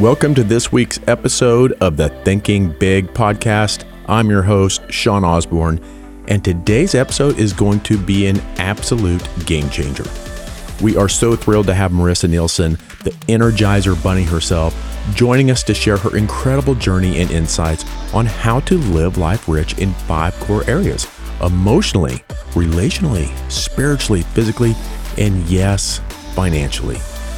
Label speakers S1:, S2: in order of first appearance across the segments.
S1: Welcome to this week's episode of the Thinking Big podcast. I'm your host, Sean Osborn, and today's episode is going to be an absolute game changer. We are so thrilled to have Marissa Nehlsen, the Energizer Bunny herself, joining us to share her incredible journey and insights on how to live life rich in five core areas emotionally, relationally, spiritually, physically, and yes, financially.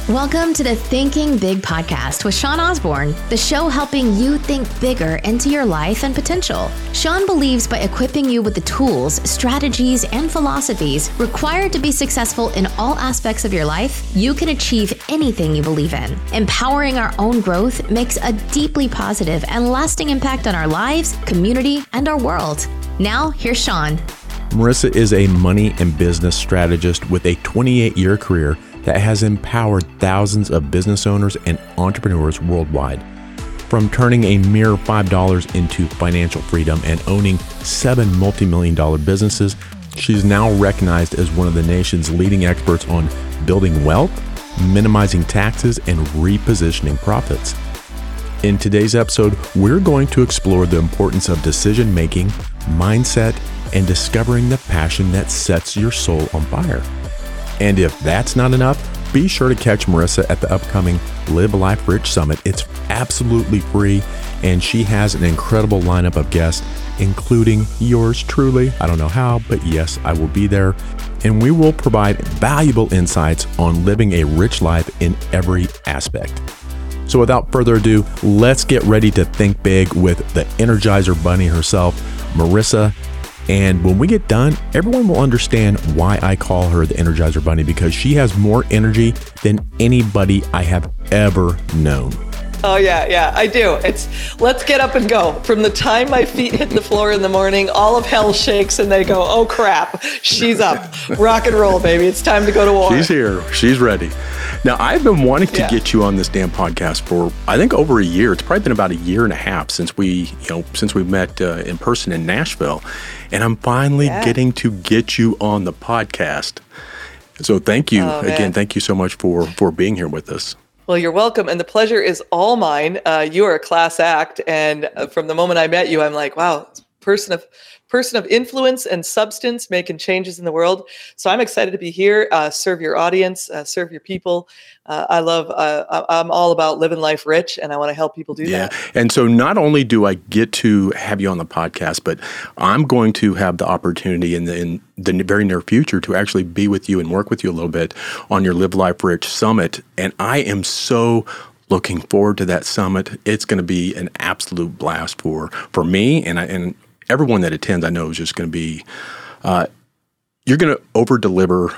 S2: Welcome to the Thinking Big podcast with Sean Osborn, the show helping you think bigger into your life and potential. Sean believes by equipping you with the tools, strategies, and philosophies required to be successful in all aspects of your life, you can achieve anything you believe in. Empowering our own growth makes a deeply positive and lasting impact on our lives, community, and our world. Now, here's Sean.
S1: Marissa is a money and business strategist with a 28 year career that has empowered thousands of business owners and entrepreneurs worldwide. From turning a mere $5 into financial freedom and owning seven multi million dollar businesses, she's now recognized as one of the nation's leading experts on building wealth, minimizing taxes, and repositioning profits. In today's episode, we're going to explore the importance of decision making, mindset, and discovering the passion that sets your soul on fire. And if that's not enough, be sure to catch Marissa at the upcoming Live Life Rich Summit. It's absolutely free, and she has an incredible lineup of guests, including yours truly. I don't know how, but yes, I will be there. And we will provide valuable insights on living a rich life in every aspect. So, without further ado, let's get ready to think big with the Energizer Bunny herself, Marissa and when we get done, everyone will understand why I call her the Energizer Bunny because she has more energy than anybody I have ever known.
S3: Oh yeah, yeah, I do. It's let's get up and go. From the time my feet hit the floor in the morning, all of hell shakes and they go, "Oh crap, she's up. Rock and roll, baby. It's time to go to war."
S1: She's here. She's ready. Now, I've been wanting to yeah. get you on this damn podcast for I think over a year. It's probably been about a year and a half since we, you know, since we met uh, in person in Nashville, and I'm finally yeah. getting to get you on the podcast. So thank you oh, again. Thank you so much for for being here with us.
S3: Well, you're welcome. And the pleasure is all mine. Uh, you are a class act. And uh, from the moment I met you, I'm like, wow, person of person of influence and substance making changes in the world. So I'm excited to be here, uh, serve your audience, uh, serve your people. Uh, I love, uh, I'm all about living life rich and I want to help people do that.
S1: yeah.
S3: that.
S1: And so not only do I get to have you on the podcast, but I'm going to have the opportunity in the, in the very near future to actually be with you and work with you a little bit on your Live Life Rich Summit. And I am so looking forward to that summit. It's going to be an absolute blast for for me and I, and everyone that attends, I know is just going to be, uh, you're going to over deliver.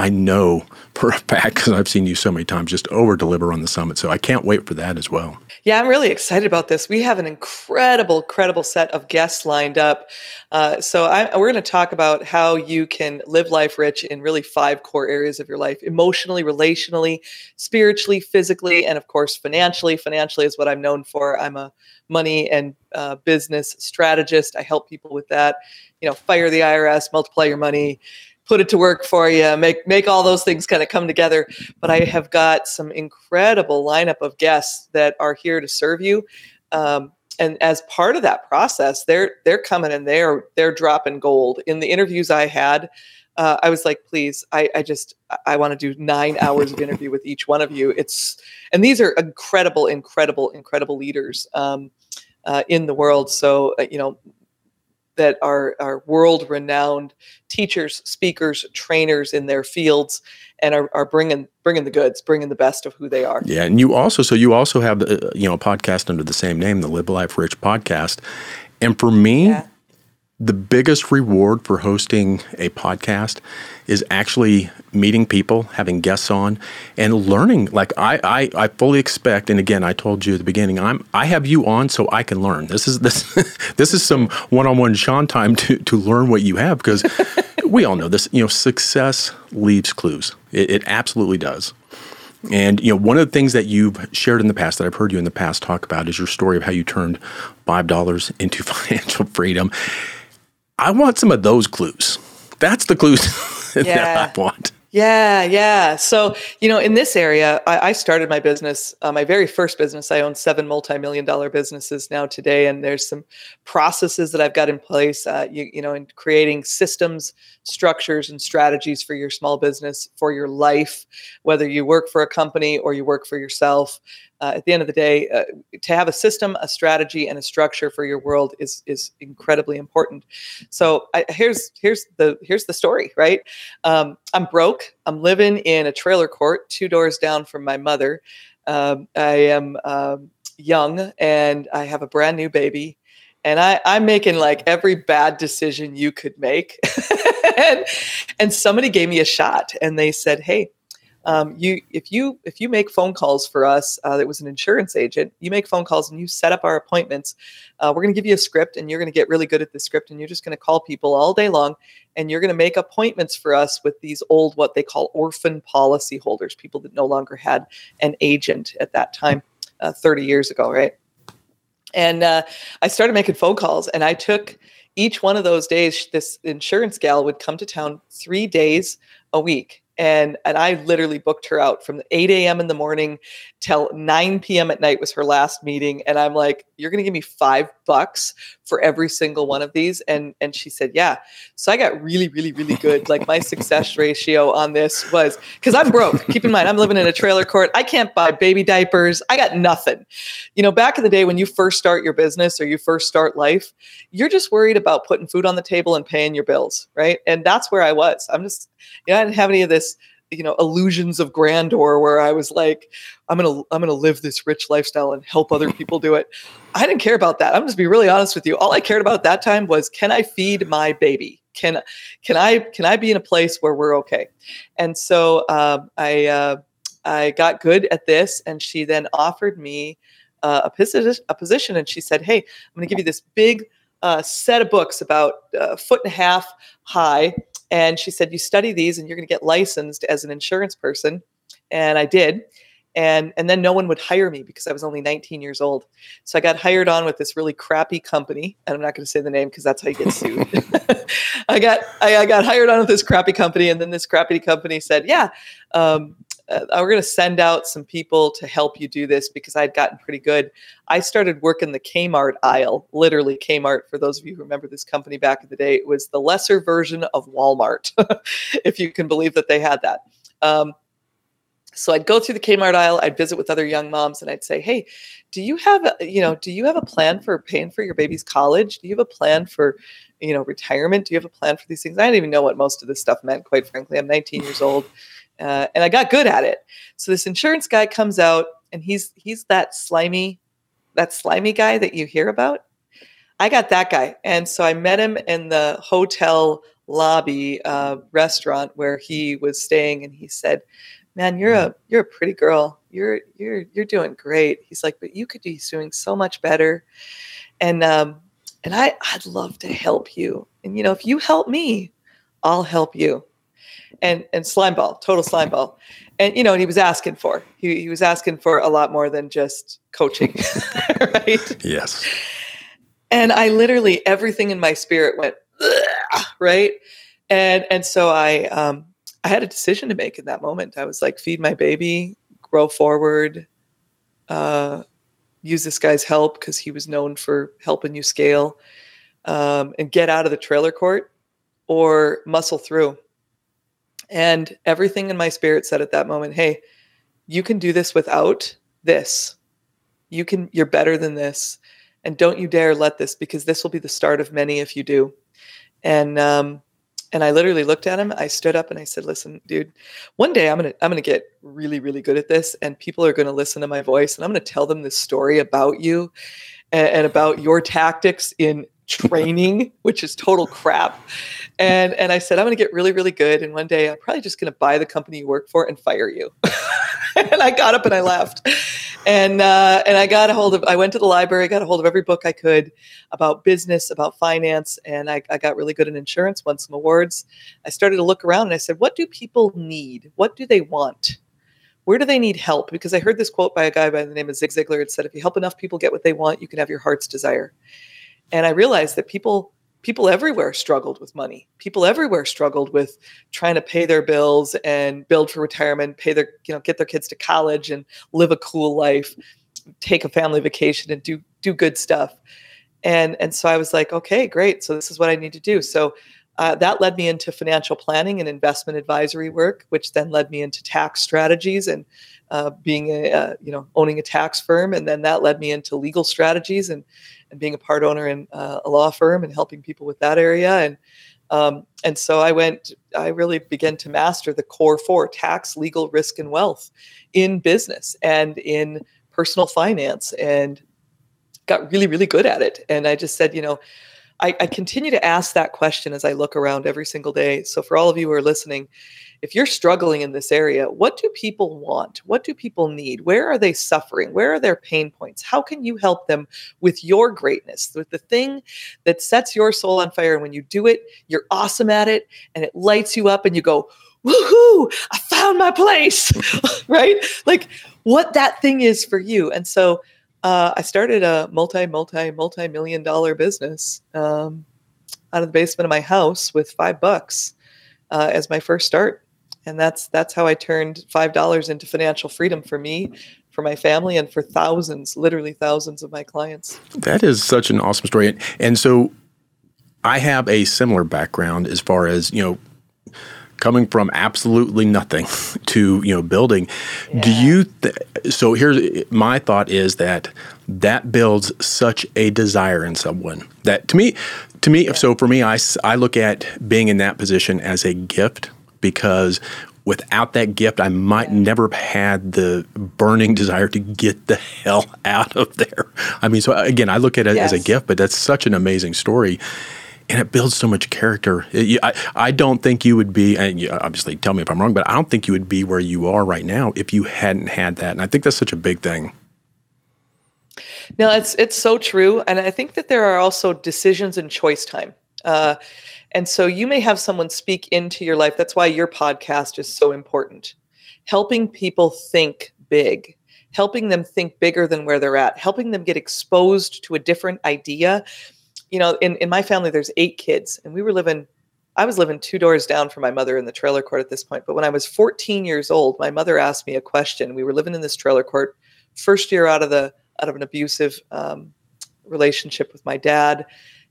S1: I know for a fact because I've seen you so many times just over deliver on the summit. So I can't wait for that as well.
S3: Yeah, I'm really excited about this. We have an incredible, credible set of guests lined up. Uh, so I, we're going to talk about how you can live life rich in really five core areas of your life emotionally, relationally, spiritually, physically, and of course, financially. Financially is what I'm known for. I'm a money and uh, business strategist. I help people with that. You know, fire the IRS, multiply your money, put it to work for you, make make all those things kind of come together. But I have got some incredible lineup of guests that are here to serve you. Um, and as part of that process, they're they're coming and they're they're dropping gold. In the interviews I had, uh, I was like, please, I, I just I want to do nine hours of interview with each one of you. It's and these are incredible, incredible, incredible leaders. Um, uh, in the world. So, uh, you know, that are, are world renowned teachers, speakers, trainers in their fields and are, are bringing bringing the goods, bringing the best of who they are.
S1: Yeah, and you also so you also have uh, you know a podcast under the same name, the Live Life Rich podcast. And for me, yeah the biggest reward for hosting a podcast is actually meeting people, having guests on, and learning. Like I, I, I fully expect, and again, I told you at the beginning, I'm I have you on so I can learn. This is this this is some one-on-one Sean time to to learn what you have because we all know this. You know, success leaves clues. It, it absolutely does. And you know, one of the things that you've shared in the past that I've heard you in the past talk about is your story of how you turned five dollars into financial freedom I want some of those clues. That's the clues yeah. that I want.
S3: Yeah, yeah. So, you know, in this area, I, I started my business, uh, my very first business. I own seven multi million dollar businesses now today. And there's some processes that I've got in place, uh, you, you know, in creating systems, structures, and strategies for your small business, for your life, whether you work for a company or you work for yourself uh, at the end of the day, uh, to have a system, a strategy, and a structure for your world is is incredibly important. So I, here's here's the here's the story. Right, um, I'm broke. I'm living in a trailer court, two doors down from my mother. Um, I am um, young, and I have a brand new baby. And I, I'm making like every bad decision you could make. and, and somebody gave me a shot and they said, Hey, um, you if you if you make phone calls for us uh, that was an insurance agent you make phone calls and you set up our appointments uh, we're going to give you a script and you're going to get really good at the script and you're just going to call people all day long and you're going to make appointments for us with these old what they call orphan policy holders people that no longer had an agent at that time uh, 30 years ago right? And uh, i started making phone calls and i took each one of those days this insurance gal would come to town three days a week and and I literally booked her out from 8 a.m. in the morning till 9 p.m. at night was her last meeting. And I'm like, you're gonna give me five bucks for every single one of these? And and she said, Yeah. So I got really, really, really good. Like my success ratio on this was because I'm broke. Keep in mind, I'm living in a trailer court. I can't buy baby diapers. I got nothing. You know, back in the day when you first start your business or you first start life, you're just worried about putting food on the table and paying your bills, right? And that's where I was. I'm just, you know, I didn't have any of this you know illusions of grandeur where i was like i'm gonna i'm gonna live this rich lifestyle and help other people do it. I didn't care about that. I'm just be really honest with you. All i cared about that time was can i feed my baby? Can can i can i be in a place where we're okay? And so um, i uh, i got good at this and she then offered me uh, a position a position and she said hey i'm gonna give you this big uh, set of books about a foot and a half high and she said, You study these and you're going to get licensed as an insurance person. And I did. And, and then no one would hire me because I was only 19 years old. So I got hired on with this really crappy company. And I'm not going to say the name because that's how you get sued. I got I, I, got hired on with this crappy company, and then this crappy company said, "Yeah, um, uh, we're going to send out some people to help you do this because I'd gotten pretty good. I started working the Kmart aisle, literally Kmart. For those of you who remember this company back in the day, it was the lesser version of Walmart, if you can believe that they had that. Um, so I'd go through the Kmart aisle, I'd visit with other young moms, and I'd say, "Hey, do you have a, you know, do you have a plan for paying for your baby's college? Do you have a plan for, you know, retirement? Do you have a plan for these things?" I didn't even know what most of this stuff meant. Quite frankly, I'm 19 years old uh, and I got good at it. So this insurance guy comes out, and he's he's that slimy, that slimy guy that you hear about. I got that guy, and so I met him in the hotel lobby uh, restaurant where he was staying, and he said, "Man, you're a you're a pretty girl. You're you're you're doing great." He's like, "But you could be doing so much better," and um, and I I'd love to help you. And you know, if you help me, I'll help you and and slime ball, total slime ball. And you know, and he was asking for he, he was asking for a lot more than just coaching, right?
S1: Yes.
S3: And I literally everything in my spirit went right, and and so I um I had a decision to make in that moment. I was like, feed my baby, grow forward, uh, use this guy's help because he was known for helping you scale, um, and get out of the trailer court, or muscle through and everything in my spirit said at that moment, hey, you can do this without this. You can, you're better than this. And don't you dare let this, because this will be the start of many if you do. And, um, and I literally looked at him. I stood up and I said, "Listen, dude, one day I'm gonna I'm gonna get really really good at this, and people are gonna listen to my voice, and I'm gonna tell them this story about you, and, and about your tactics in training, which is total crap. And and I said, I'm gonna get really, really good. And one day I'm probably just gonna buy the company you work for and fire you. and I got up and I left. And uh, and I got a hold of I went to the library, got a hold of every book I could about business, about finance, and I, I got really good in insurance, won some awards. I started to look around and I said, what do people need? What do they want? where do they need help? Because I heard this quote by a guy by the name of Zig Ziglar. It said, if you help enough people get what they want, you can have your heart's desire. And I realized that people people everywhere struggled with money. People everywhere struggled with trying to pay their bills and build for retirement, pay their, you know, get their kids to college and live a cool life, take a family vacation and do do good stuff. And and so I was like, okay, great. So this is what I need to do. So uh, that led me into financial planning and investment advisory work, which then led me into tax strategies and uh, being a uh, you know owning a tax firm, and then that led me into legal strategies and and being a part owner in uh, a law firm and helping people with that area and um, and so I went, I really began to master the core four tax, legal, risk, and wealth in business and in personal finance and got really, really good at it. And I just said, you know, I, I continue to ask that question as I look around every single day. So for all of you who are listening, if you're struggling in this area, what do people want? What do people need? Where are they suffering? Where are their pain points? How can you help them with your greatness, with the thing that sets your soul on fire? And when you do it, you're awesome at it and it lights you up and you go, woohoo, I found my place, right? Like what that thing is for you. And so uh, I started a multi, multi, multi million dollar business um, out of the basement of my house with five bucks uh, as my first start and that's that's how I turned five dollars into financial freedom for me, for my family, and for thousands, literally thousands of my clients.
S1: That is such an awesome story, and so I have a similar background as far as you know. Coming from absolutely nothing to you know building, yeah. do you? Th- so here's my thought is that that builds such a desire in someone that to me, to me. Yeah. So for me, I I look at being in that position as a gift because without that gift, I might never have had the burning desire to get the hell out of there. I mean, so again, I look at it yes. as a gift, but that's such an amazing story. And it builds so much character. I, I don't think you would be, and obviously tell me if I'm wrong, but I don't think you would be where you are right now if you hadn't had that. And I think that's such a big thing.
S3: No, it's it's so true, and I think that there are also decisions and choice time. Uh, and so you may have someone speak into your life. That's why your podcast is so important. Helping people think big, helping them think bigger than where they're at, helping them get exposed to a different idea. You know, in, in my family, there's eight kids, and we were living, I was living two doors down from my mother in the trailer court at this point. But when I was 14 years old, my mother asked me a question. We were living in this trailer court, first year out of the out of an abusive um, relationship with my dad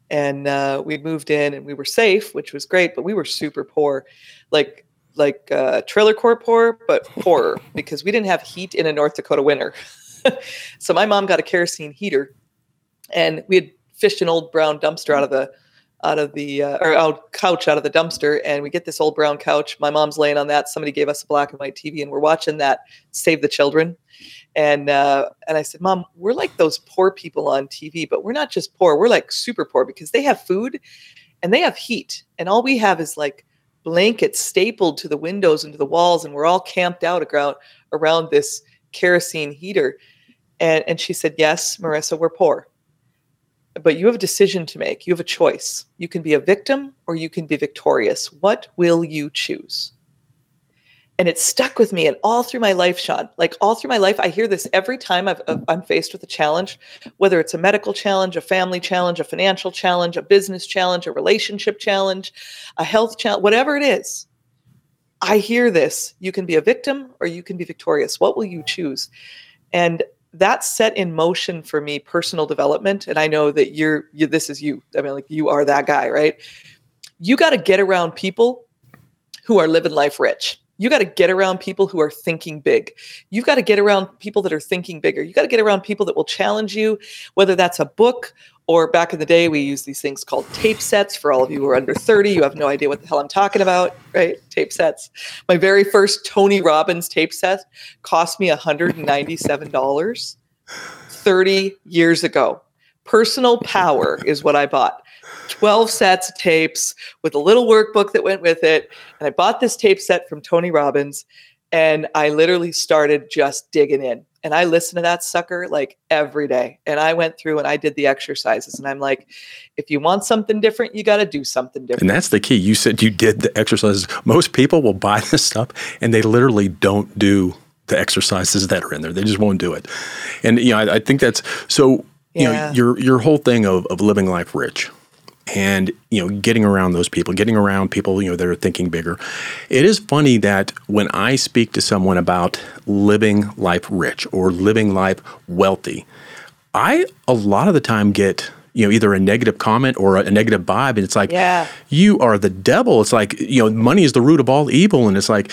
S3: and uh, we moved in and we were safe, which was great, but we were super poor, like like uh, trailer court poor, but poorer because we didn't have heat in a North Dakota winter. so my mom got a kerosene heater, and we had fished an old brown dumpster out of the out of the uh, or out couch out of the dumpster and we get this old brown couch. My mom's laying on that. Somebody gave us a black and white tv and we're watching that save the children. And uh, and i said mom we're like those poor people on tv but we're not just poor. We're like super poor because they have food and they have heat. And all we have is like blankets stapled to the windows and to the walls and we're all camped out around around this kerosene heater. And and she said yes marissa we're poor but you have a decision to make. You have a choice. You can be a victim or you can be victorious. What will you choose? And it stuck with me and all through my life, Sean. Like all through my life, I hear this every time i am faced with a challenge, whether it's a medical challenge, a family challenge, a financial challenge, a business challenge, a relationship challenge, a health challenge, whatever it is. I hear this. You can be a victim or you can be victorious. What will you choose? And that set in motion for me personal development and i know that you're you, this is you i mean like you are that guy right you got to get around people who are living life rich you got to get around people who are thinking big. You've got to get around people that are thinking bigger. You got to get around people that will challenge you, whether that's a book or back in the day, we used these things called tape sets. For all of you who are under 30, you have no idea what the hell I'm talking about, right? Tape sets. My very first Tony Robbins tape set cost me $197 30 years ago. Personal Power is what I bought. 12 sets of tapes with a little workbook that went with it. And I bought this tape set from Tony Robbins and I literally started just digging in. And I listen to that sucker like every day. And I went through and I did the exercises. And I'm like, if you want something different, you got to do something different.
S1: And that's the key. You said you did the exercises. Most people will buy this stuff and they literally don't do the exercises that are in there. They just won't do it. And you know, I, I think that's so. You yeah. know, your your whole thing of of living life rich and you know getting around those people getting around people you know that are thinking bigger it is funny that when i speak to someone about living life rich or living life wealthy i a lot of the time get you know either a negative comment or a, negative vibe and it's like
S3: yeah.
S1: you are the devil it's like you know money is the root of all evil and it's like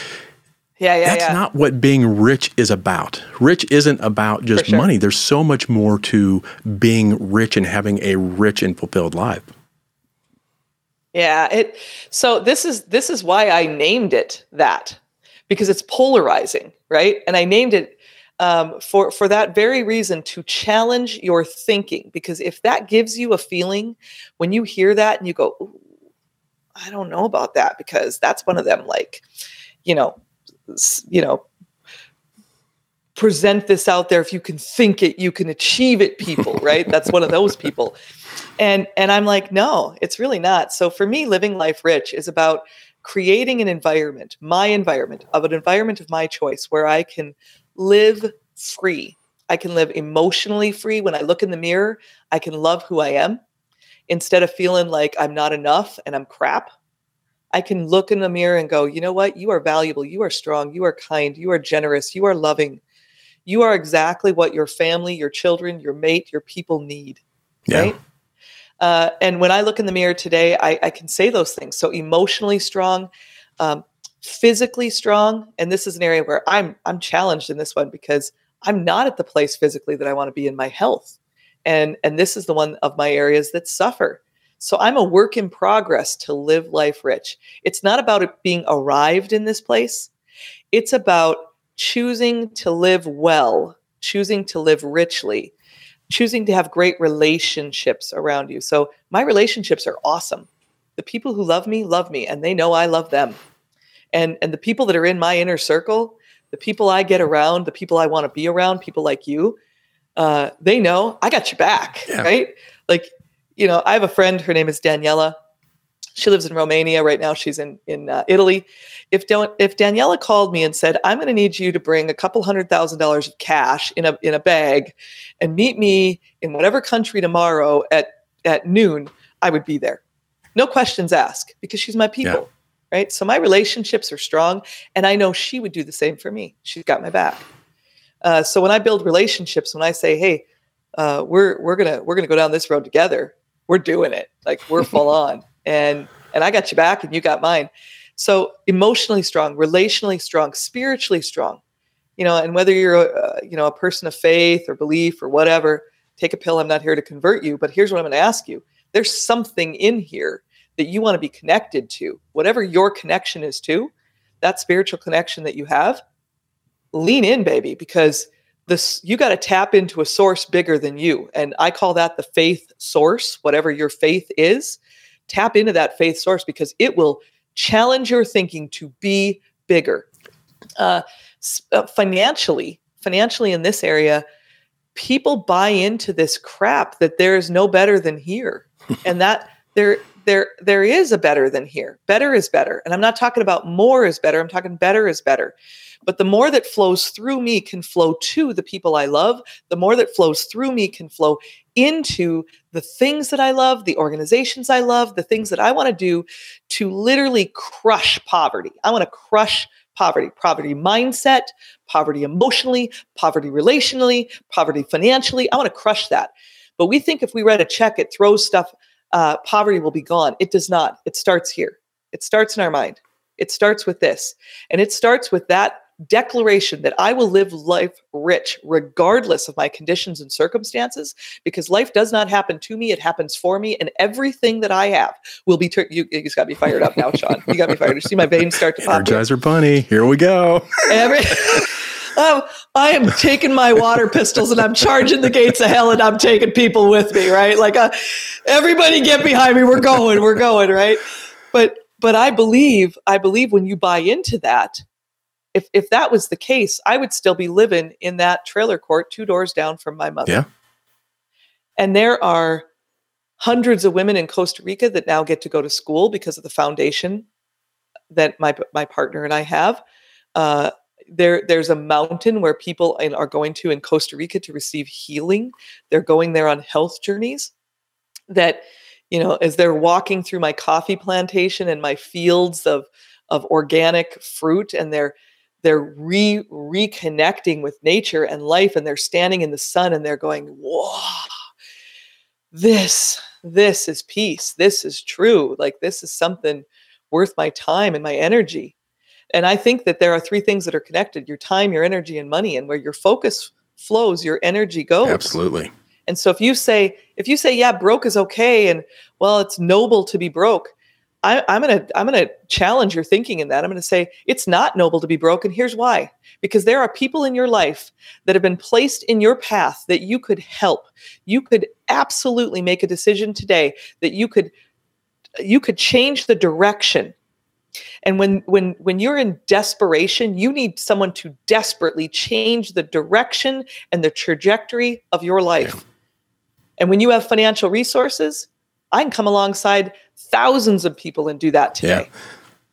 S3: yeah, yeah,
S1: That's
S3: yeah.
S1: not what being rich is about. Rich isn't about just
S3: sure.
S1: money. There's so much more to being rich and having a rich and fulfilled life.
S3: Yeah, it so this is this is why I named it that because it's polarizing, right? And I named it um, for for that very reason to challenge your thinking. Because if that gives you a feeling when you hear that and you go, I don't know about that because that's one of them like, you know, you know, present this out there. If you can think it you can achieve it people right? That's one of those people and and i'm like no it's really not so for me living life rich is about creating an environment my environment of an environment of my choice where i can live free i can live emotionally free when i look in the mirror i can love who i am instead of feeling like i'm not enough and i'm crap I can look in the mirror and go, you know what? You are valuable. You are strong. You are kind. You are generous. You are loving. You are exactly what your family, your children, your mate, your people need.
S1: Yeah.
S3: Right. Uh, and when I look in the mirror today, I, I can say those things. So emotionally strong, um, physically strong, and this is an area where I'm I'm challenged in this one because I'm not at the place physically that I want to be in my health, and and this is the one of my areas that suffer. So I'm a work in progress to live life rich. It's not about it being arrived in this place. It's about choosing to live well, choosing to live richly, choosing to have great relationships around you. So my relationships are awesome. The people who love me love me and they know I love them. And and the people that are in my inner circle, the people I get around, the people I want to be around, people like you, uh, they know I got your back,
S1: yeah.
S3: right? Like you know, I have a friend. Her name is Daniela. She lives in Romania right now. She's in in uh, Italy. If don't, if Daniela called me and said, "I'm going to need you to bring a couple hundred thousand dollars of cash in a in a bag, and meet me in whatever country tomorrow at at noon," I would be there, no questions asked, because she's my people, yeah. right? So my relationships are strong, and I know she would do the same for me. She's got my back. Uh, so when I build relationships, when I say, "Hey," uh, we're we're gonna we're gonna go down this road together we're doing it like we're full on and and i got you back and you got mine. So emotionally strong relationally strong spiritually strong you know and whether you're you know a person of faith or belief or whatever take a pill i'm not here to convert you but here's what i'm going to ask you. There's something in here that you want to be connected to. Whatever your connection is to that spiritual connection that you have lean in baby because this you got to tap into a source bigger than you. And i call that the faith source whatever your faith is tap into that faith source because it will challenge your thinking to be bigger. Uh, uh, financially financially in this area people buy into this crap that there is no better than here. And that there there there is a better than here better is better and i'm not talking about more is better i'm talking better is better but the more that flows through me can flow to the people I love. The more that flows through me can flow into the things that I love, the organizations I love, the things that I want to do to literally crush poverty. I want to crush poverty, poverty mindset, poverty emotionally, poverty relationally, poverty financially. I want to crush that. But we think if we write a check, it throws stuff, uh, poverty will be gone. It does not. It starts here. It starts in our mind. It starts with this. And it starts with that declaration that I will live life rich regardless of my conditions and circumstances because life does not happen to me it happens for me and everything that I have will be you, you just got me fired up now Sean you got me fired you see my veins start to pop
S1: Energizer bunny here we go
S3: Every Oh, I am taking my water pistols and I'm charging the gates of hell and I'm taking people with me, right? Like, uh, everybody get behind me. We're going, we're going, right? But, but I believe, I believe when you buy into that, if if that was the case, I would still be living in that trailer court two doors down from my mother.
S1: Yeah.
S3: And there are hundreds of women in Costa Rica that now get to go to school because of the foundation that my my partner and I have. Uh, there, there's a mountain where people are going to in Costa Rica to receive healing. They're going there on health journeys. That you know, as they're walking through my coffee plantation and my fields of of organic fruit and they're they're re reconnecting with nature and life and they're standing in the sun and they're going, "Whoa. This this is peace. This is true. Like this is something worth my time and my energy." And I think that there are three things that are connected: your time, your energy and money and where your focus flows, your energy goes.
S1: Absolutely.
S3: And so if you say if you say yeah, broke is okay and well, it's noble to be broke, I, am gonna I'm gonna challenge your thinking in that. I'm gonna say it's not noble to be broken. Here's why: because there are people in your life that have been placed in your path that you could help. You could absolutely make a decision today that you could you could change the direction. And when when when you're in desperation, you need someone to desperately change the direction and the trajectory of your life. Yeah. And when you have financial resources, I can come alongside thousands of people and do that today. Yeah.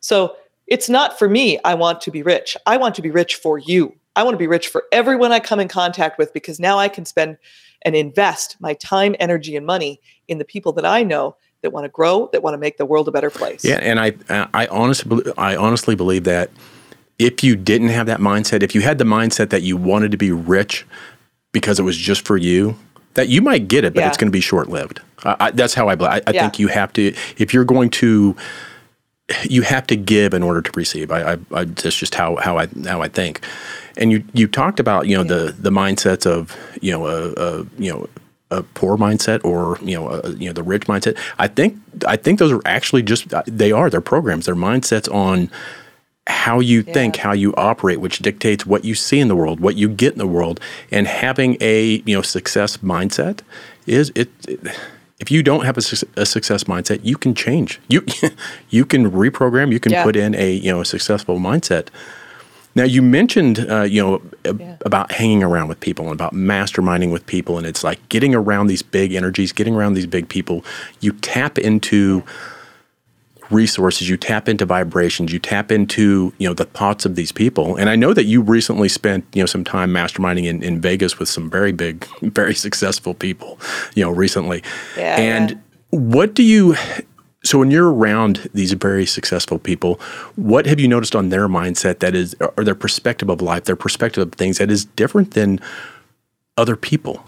S3: So it's not for me, I want to be rich. I want to be rich for you. I want to be rich for everyone I come in contact with because now I can spend and invest my time, energy, and money in the people that I know that want to grow, that want to make the world a better place.
S1: Yeah, and I, I honestly, I honestly believe that if you didn't have that mindset, if you had the mindset that you wanted to be rich because it was just for you, that you might get it, but yeah. it's going to be short lived. I, that's how I believe. I, I yeah. think you have to, if you're going to, you have to give in order to receive. I, I, that's just how, how I how I think. And you you talked about you know yeah. the the mindsets of you know a, a you know a poor mindset or you know a, you know the rich mindset. I think I think those are actually just uh, they are they're programs. They're mindsets on how you yeah. think, how you operate, which dictates what you see in the world, what you get in the world, and having a you know success mindset is it, it if you don't have a, a, success mindset, you can change. You you can reprogram. You can yeah. put in a you know a successful mindset. Now you mentioned uh, you know yeah. about hanging around with people and about masterminding with people, and it's like getting around these big energies, getting around these big people. You tap into. Resources you tap into vibrations you tap into you know the thoughts of these people and i know that you recently spent you know some time masterminding in, in vegas with some very big very successful people you know recently yeah, and yeah. what do you so when you're around these very successful people what have you noticed on their mindset that is or their perspective of life their perspective of things that is different than other people?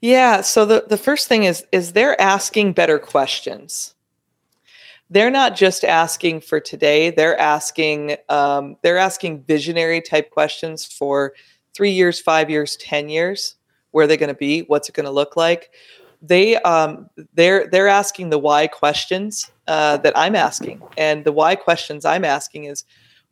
S3: Yeah so the, the first thing is is they're asking better questions. They're not just asking for today they're asking um, they're asking visionary type questions for three years five years ten years where are they going to be? What's it going to look like they um, they're they're asking the why questions uh, that i'm asking and the why questions i'm asking is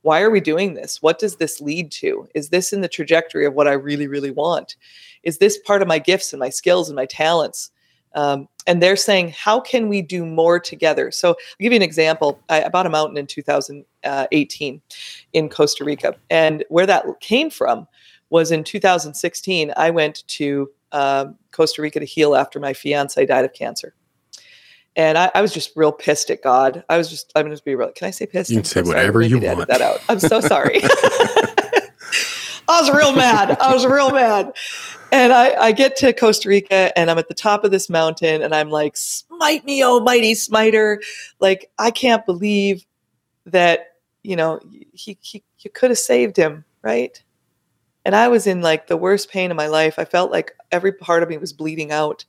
S3: why are we doing this what does this lead to is this in the trajectory of what i really really want is this part of my gifts and my skills and my talents um, and they're saying, how can we do more together? So I'll give you an example. I, I bought a mountain in 2018 in Costa Rica. And where that came from was in 2016, I went to um, Costa Rica to heal after my fiance died of cancer. And I, I, was just real pissed at God. I was just, I'm going to be real. Can I say pissed?
S1: You can say whatever you want.
S3: That out. I'm so sorry. I was real mad. I was real mad. And I, I get to Costa Rica and I'm at the top of this mountain and I'm like, smite me, oh mighty smiter. Like, I can't believe that, you know, he, he you could have saved him, right? And I was in like the worst pain of my life. I felt like every part of me was bleeding out.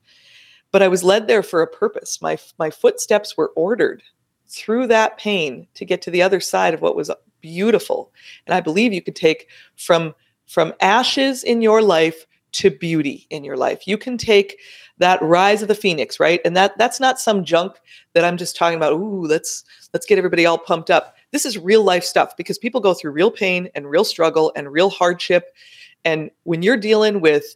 S3: But I was led there for a purpose. My my footsteps were ordered through that pain to get to the other side of what was beautiful. And I believe you could take from from ashes in your life to beauty in your life. You can take that rise of the phoenix, right? And that that's not some junk that I'm just talking about, ooh, let's let's get everybody all pumped up. This is real life stuff because people go through real pain and real struggle and real hardship. And when you're dealing with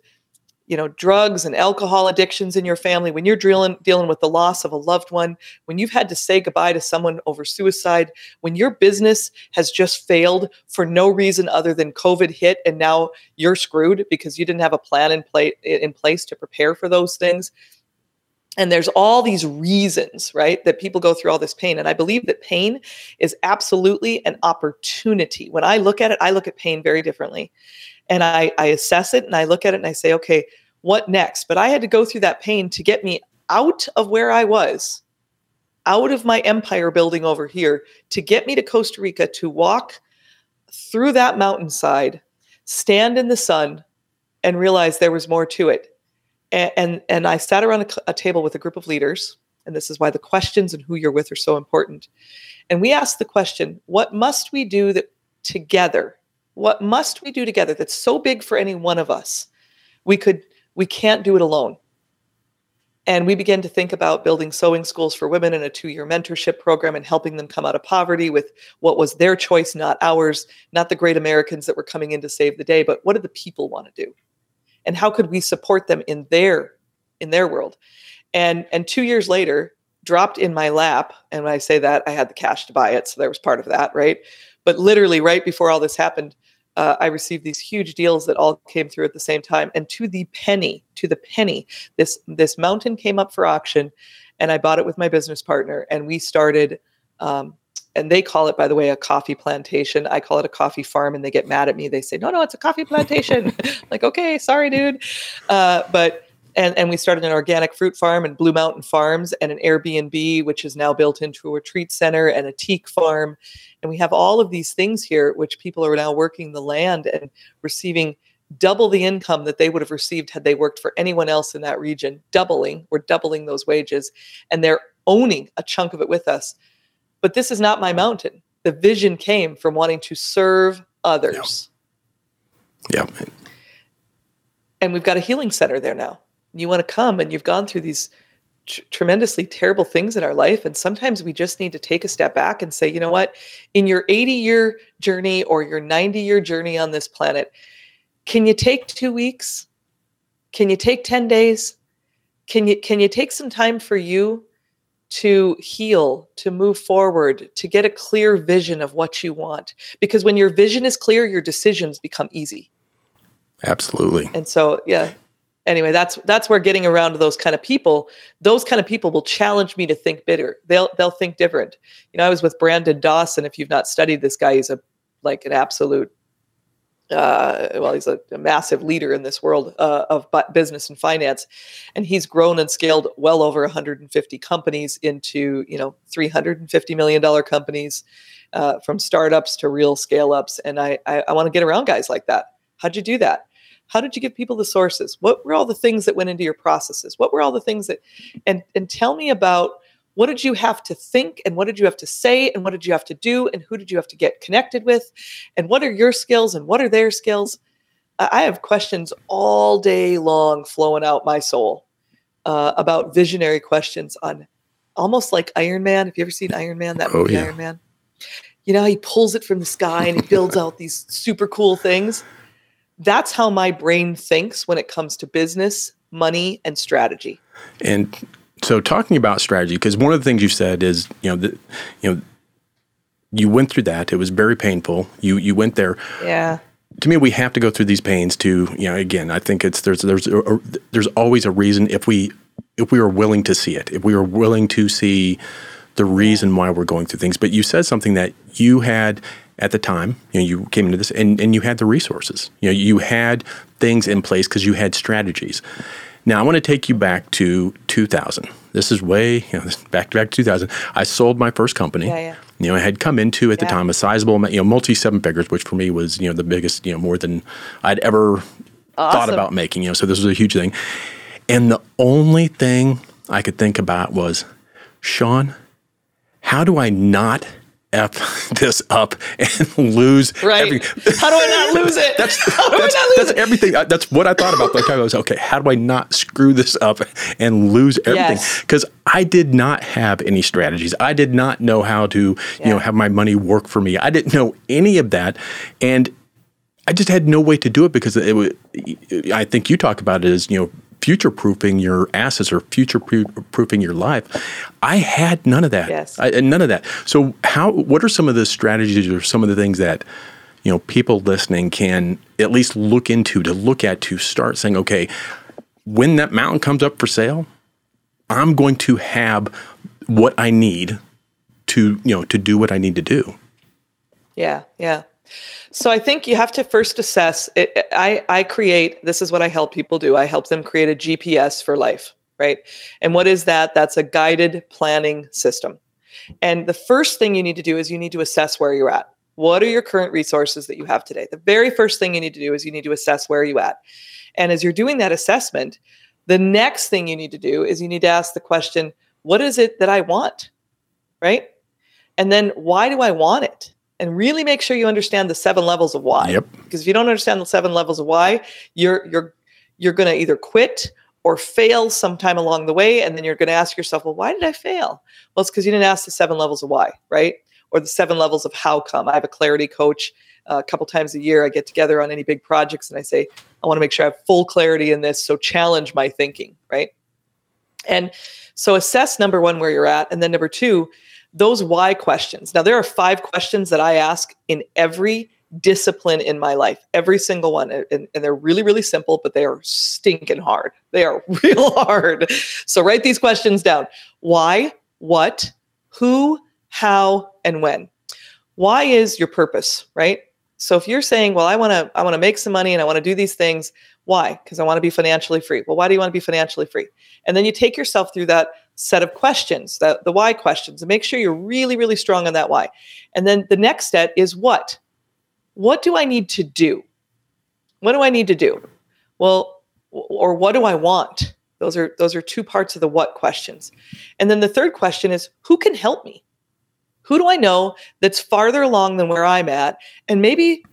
S3: you know drugs and alcohol addictions in your family when you're dealing dealing with the loss of a loved one when you've had to say goodbye to someone over suicide when your business has just failed for no reason other than covid hit and now you're screwed because you didn't have a plan in place in place to prepare for those things and there's all these reasons right that people go through all this pain and i believe that pain is absolutely an opportunity when i look at it i look at pain very differently and I, I assess it and I look at it and I say, okay, what next? But I had to go through that pain to get me out of where I was, out of my empire building over here, to get me to Costa Rica to walk through that mountainside, stand in the sun, and realize there was more to it. And and, I sat around a, a table with a group of leaders, and this is why the questions and who you're with are so important. And we asked the question, what must we do that together? What must we do together that's so big for any one of us? We could we can't do it alone. And we began to think about building sewing schools for women and a two year mentorship program and helping them come out of poverty with what was their choice, not ours, not the great Americans that were coming in to save the day, but what did the people want to do? And how could we support them in their in their world? And and two years later, dropped in my lap, and when I say that, I had the cash to buy it, so there was part of that, right? But literally, right before all this happened, uh, I received these huge deals that all came through at the same time, and to the penny, to the penny, this this mountain came up for auction, and I bought it with my business partner, and we started. Um, and they call it, by the way, a coffee plantation. I call it a coffee farm, and they get mad at me. They say, "No, no, it's a coffee plantation." like, okay, sorry, dude. Uh, but and and we started an organic fruit farm and Blue Mountain Farms and an Airbnb, which is now built into a retreat center and a teak farm. And we have all of these things here, which people are now working the land and receiving double the income that they would have received had they worked for anyone else in that region. Doubling, we're doubling those wages, and they're owning a chunk of it with us. But this is not my mountain. The vision came from wanting to serve others.
S1: Yeah.
S3: And we've got a healing center there now. You want to come and you've gone through these tr- tremendously terrible things in our life. And sometimes we just need to take a step back and say, you know what? In your 80 year journey or your 90 year journey on this planet, can you take two weeks? Can you take 10 days? Can you can you take some time for you to heal, to move forward, to get a clear vision of what you want? Because when your vision is clear, your decisions become easy.
S1: Absolutely.
S3: And so, yeah, anyway that's that's where getting around to those kind of people those kind of people will challenge me to think bitter they'll they'll think different you know i was with brandon dawson if you've not studied this guy he's a like an absolute uh, well, he's a, a, massive leader in this world uh, of business and finance, and he's grown and scaled well over 150 companies into you know 350 million dollar companies, uh, from startups to real scale ups. And I I, I want to get around guys like that. How'd you do that? How did you give people the sources? What were all the things that went into your processes? What were all the things that, and, and tell me about what did you have to think and what did you have to say and what did you have to do and who did you have to get connected with and what are your skills and what are their skills? I have questions all day long flowing out my soul uh, about visionary questions on almost like Iron Man. Have you ever seen Iron Man? That oh, movie, oh, yeah. Iron Man. You know, he pulls it from the sky and he builds out these super cool things that's how my brain thinks when it comes to business, money, and strategy.
S1: And so, talking about strategy, because one of the things you said is, you know, the, you know, you went through that. It was very painful. You you went there.
S3: Yeah.
S1: To me, we have to go through these pains to, you know, again, I think it's there's there's a, a, there's always a reason if we if we are willing to see it, if we are willing to see the reason why we're going through things. But you said something that you had at the time. You know, you came into this and, and you had the resources. You know, you had things in place because you had strategies. Now I want to take you back to 2000. This is way you know, back back to 2000. I sold my first company.
S3: Yeah, yeah.
S1: You know, I had come into at the time a sizable, you know, multi seven figures, which for me was you know the biggest, you know, more than I'd ever awesome. thought about making. You know, so this was a huge thing. And the only thing I could think about was, Sean, how do I not f this up and lose
S3: right. Every, how do I not lose it?
S1: that's that's, that's everything. It? That's what I thought about. Like I was okay. How do I not screw this up and lose everything? Because yes. I did not have any strategies. I did not know how to yeah. you know have my money work for me. I didn't know any of that, and I just had no way to do it because it was. I think you talk about it as you know future proofing your assets or future proofing your life. I had none of that.
S3: Yes.
S1: I, none of that. So how? What are some of the strategies or some of the things that you know people listening can at least look into to look at to start saying, okay, when that mountain comes up for sale, I'm going to have what I need to you know to do what I need to do.
S3: Yeah. Yeah. So I think you have to first assess. It, I I create. This is what I help people do. I help them create a GPS for life. right? And what is that? That's a guided planning system. And the first thing you need to do is you need to assess where you're at. What are your current resources that you have today? The very first thing you need to do is you need to assess where you're at. And as you're doing that assessment, the next thing you need to do is you need to ask the question, what is it that I want? Right? And then why do I want it? And really make sure you understand the seven levels of why.
S1: Yep.
S3: Because if you don't understand the seven levels of why, you're you're you're going to either quit or fail sometime along the way. And then you're going to ask yourself, well, why did I fail? Well, it's because you didn't ask the seven levels of why, right? Or the seven levels of how come. I have a clarity coach uh, a couple times a year. I get together on any big projects and I say, I want to make sure I have full clarity in this. So challenge my thinking, right? And so assess number one, where you're at. And then number two, those why questions. Now, there are five questions that I ask in every discipline in my life, every single one. And, and, they're really, really simple, but they are stinking hard. They are real hard. So write these questions down why, what, who, how, and when. Why is your purpose, right? So if you're saying, well, I want to I want to make some money and I want to do these things, why? Because I want to be financially free. Well, why do you want to be financially free? And then you take yourself through that set of questions, the, the why questions, and make sure you're really, really strong on that why. And then the next step is what? what do I need to do? What do I need to do? Well, or what do I want? Those are those are two parts of the what questions. And then the third question is who can help me? Who do I know that's farther along than where I'm at? And maybe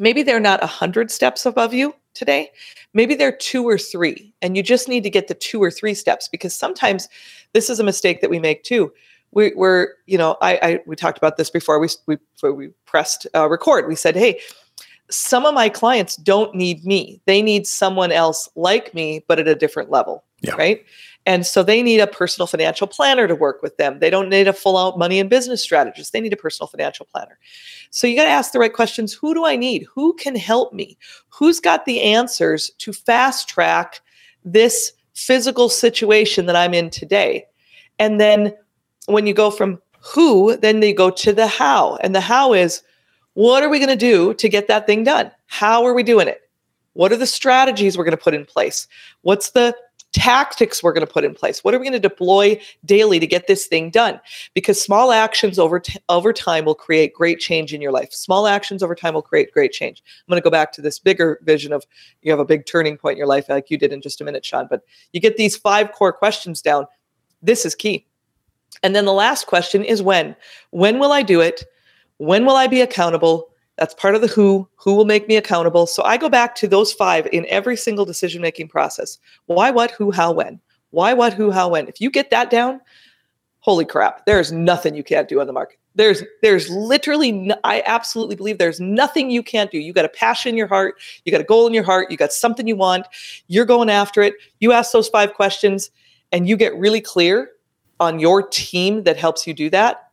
S3: maybe they're not a 100 steps above you today. Maybe they're 2 or 3 and you just need to get the 2 or 3 steps because sometimes this is a mistake that we make too we were, you know, I, I we talked about this before we we we pressed uh, record. We said, hey, some of my clients don't need me; they need someone else like me, but at a different level,
S1: yeah.
S3: right? And so they need a personal financial planner to work with them. They don't need a full out money and business strategist. They need a personal financial planner. So you got to ask the right questions. Who do I need? Who can help me? Who's got the answers to fast track this physical situation that I'm in today? And then when you go from who, then they go to the how. And the how is what are we going to do to get that thing done? How are we doing it? What are the strategies we're going to put in place? What's the tactics we're going to put in place? What are we going to deploy daily to get this thing done? Because small actions over t- over time will create great change in your life. Small actions over time will create great change. I'm going to go back to this bigger vision of you have a big turning point in your life like you did in just a minute, Sean, but you get these five core questions down. This is key. And then the last question is when? When will I do it? When will I be accountable? That's part of the who. Who will make me accountable? So I go back to those five in every single decision making process. Why, what, who, how, when. Why, what, who, how, when. If you get that down, holy crap, there's nothing you can't do on the market. There's there's literally no, I absolutely believe there's nothing you can't do. You got a passion in your heart, you got a goal in your heart, you got something you want, you're going after it. You ask those five questions and you get really clear on your team that helps you do that,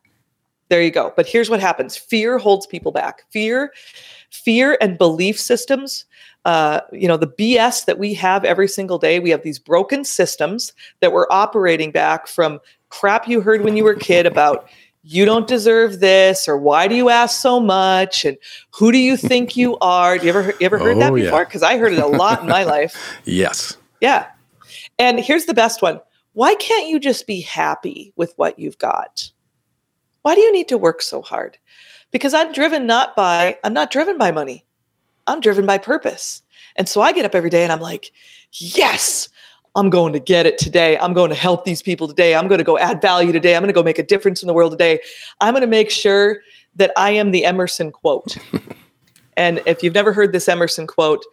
S3: there you go. But here's what happens fear holds people back. Fear, fear and belief systems. Uh, you know, the BS that we have every single day, we have these broken systems that we're operating back from crap you heard when you were a kid about you don't deserve this or why do you ask so much and who do you think you are do you ever you ever heard oh, that before because yeah. i heard it a lot in my life
S1: yes
S3: yeah and here's the best one why can't you just be happy with what you've got? Why do you need to work so hard? Because I'm driven not by, I'm not driven by money. I'm driven by purpose. And so I get up every day and I'm like, yes, I'm going to get it today. I'm going to help these people today. I'm going to go add value today. I'm going to go make a difference in the world today. I'm going to make sure that I am the Emerson quote. and if you've never heard this Emerson quote,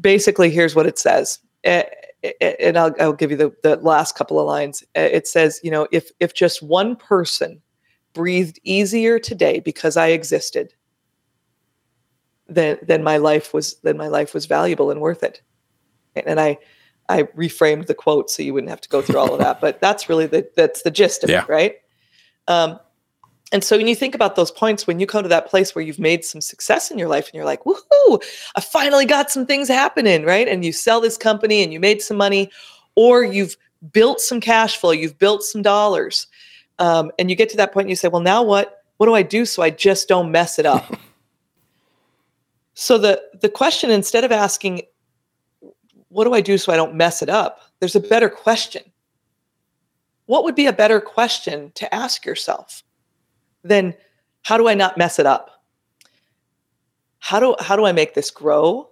S3: basically here's what it says eh, eh, eh, and I'll, I'll give you the, the last couple of lines. It says, you know, if if just one person breathed easier today because I existed, then then my life was then my life was valuable and worth it. And I I reframed the quote so you wouldn't have to go through all of that, but that's really the that's the gist of yeah. it, right? Um, and so when you think about those points, when you come to that place where you've made some success in your life and you're like, woohoo, I finally got some things happening, right? And you sell this company and you made some money, or you've built some cash flow, you've built some dollars. Um, and you get to that point and you say, well, now what? What do I do so I just don't mess it up? so the the question, instead of asking, what do I do so I don't mess it up? There's a better question. what would be a better question to ask yourself than how do I not mess it up? How do how do I make this grow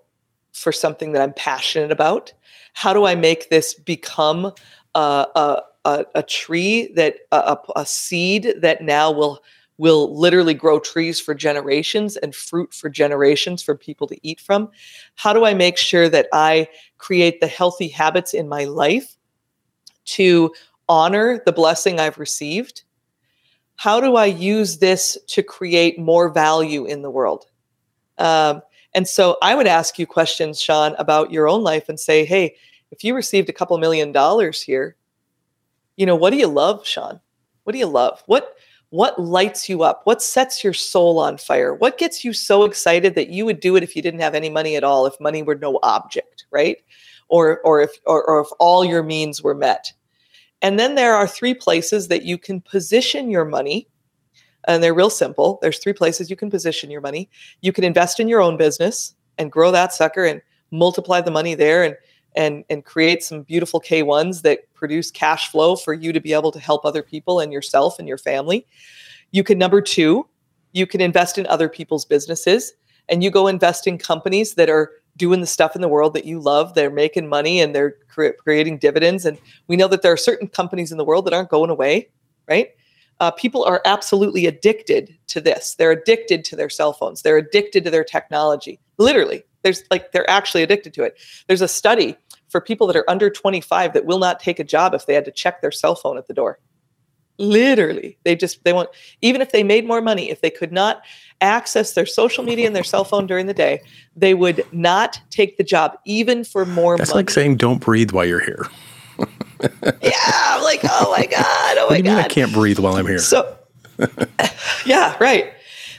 S3: for something that I'm passionate about? How do I make this become a, a, a, a tree that a, a seed that now will will literally grow trees for generations and fruit for generations for people to eat from? How do I make sure that I create the healthy habits in my life to honor the blessing I've received? How do I use this to create more value in the world? Um, and so I would ask you questions, Sean, about your own life and say, hey, if you received a couple million dollars here, you know, what do you love, Sean? What do you love? What what lights you up? What sets your soul on fire? What gets you so excited that you would do it if you didn't have any money at all, if money were no object, right? Or or if or, or if all your means were met. And then there are three places that you can position your money. And they're real simple. There's three places you can position your money. You can invest in your own business and grow that sucker and multiply the money there and and and create some beautiful K1s that produce cash flow for you to be able to help other people and yourself and your family. You can number 2, you can invest in other people's businesses and you go invest in companies that are doing the stuff in the world that you love. They're making money and they're cre- creating dividends. And we know that there are certain companies in the world that aren't going away, right? Uh, people are absolutely addicted to this. They're addicted to their cell phones. They're addicted to their technology. Literally, there's like they're actually addicted to it. There's a study for people that are under 25 that will not take a job if they had to check their cell phone at the door. Literally they just they want even if they made more money if they could not access their social media and their cell phone during the day they would not take the job even for more
S1: that's
S3: money.
S1: like saying don't breathe while you're here.
S3: Yeah i'm like oh my god oh my god
S1: mean i can't breathe while i'm here?
S3: So yeah right.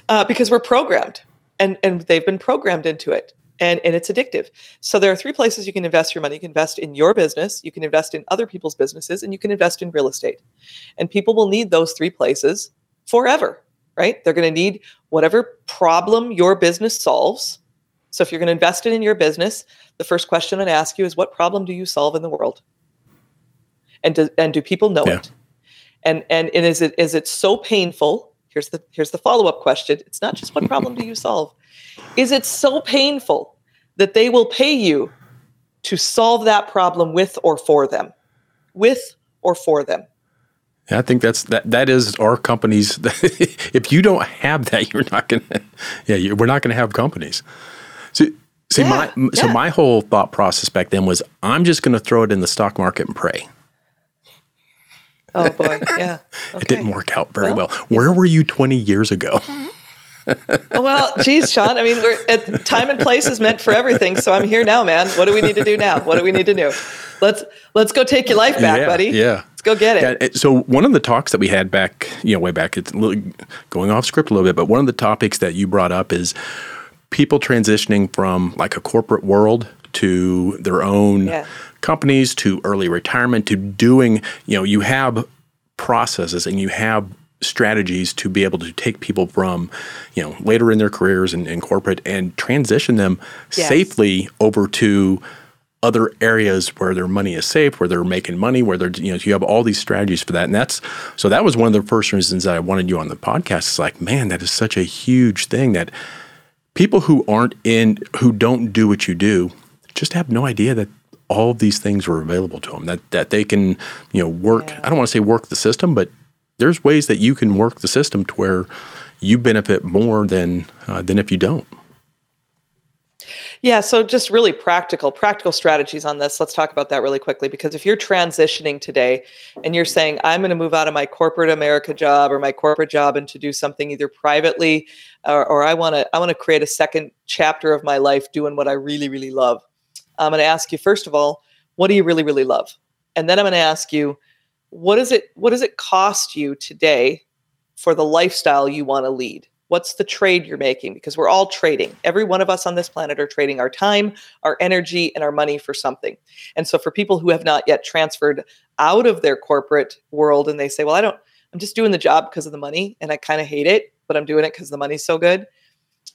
S3: Uh, because we're programmed and and they've been programmed into it and, and it's addictive. So there are three places you can invest your money. You can invest in your business, you can invest in other people's businesses, and you can invest in real estate. And people will need those three places forever, right? They're going to need whatever problem your business solves. So if you're going to invest it in your business, the first question I'd ask you is what problem do you solve in the world? And do, and do people know yeah. it? And, and and is it is it so painful? Here's the here's the follow-up question. It's not just what problem do you solve? Is it so painful that they will pay you to solve that problem with or for them? With or for them?
S1: yeah, I think that's that. That is our companies. if you don't have that, you're not gonna. Yeah, we're not gonna have companies. So, see, yeah, my so my whole thought process back then was, I'm just gonna throw it in the stock market and pray.
S3: Oh boy, yeah.
S1: Okay. it didn't work out very well. well. Where were you 20 years ago?
S3: Oh, well, geez, Sean. I mean, we're at, time and place is meant for everything. So I'm here now, man. What do we need to do now? What do we need to do? Let's let's go take your life back,
S1: yeah,
S3: buddy.
S1: Yeah,
S3: let's go get it.
S1: Yeah, so one of the talks that we had back, you know, way back, it's going off script a little bit, but one of the topics that you brought up is people transitioning from like a corporate world to their own yeah. Companies to early retirement to doing, you know, you have processes and you have strategies to be able to take people from, you know, later in their careers in, in corporate and transition them yes. safely over to other areas where their money is safe, where they're making money, where they're, you know, you have all these strategies for that. And that's, so that was one of the first reasons that I wanted you on the podcast. It's like, man, that is such a huge thing that people who aren't in, who don't do what you do, just have no idea that all of these things are available to them, that, that they can, you know, work, yeah. I don't want to say work the system, but there's ways that you can work the system to where you benefit more than uh, than if you don't.
S3: Yeah, so just really practical, practical strategies on this. Let's talk about that really quickly because if you're transitioning today and you're saying, I'm going to move out of my corporate America job or my corporate job and to do something either privately or, or I want to I want to create a second chapter of my life doing what I really, really love. I'm going to ask you, first of all, what do you really, really love? And then I'm going to ask you, what does it what does it cost you today for the lifestyle you want to lead? What's the trade you're making? Because we're all trading. Every one of us on this planet are trading our time our energy and our money for something. And so for people who have not yet transferred out of their corporate world and they say well i don't i'm just doing the job because of the money and i kind of hate it but i'm doing it because the money's so good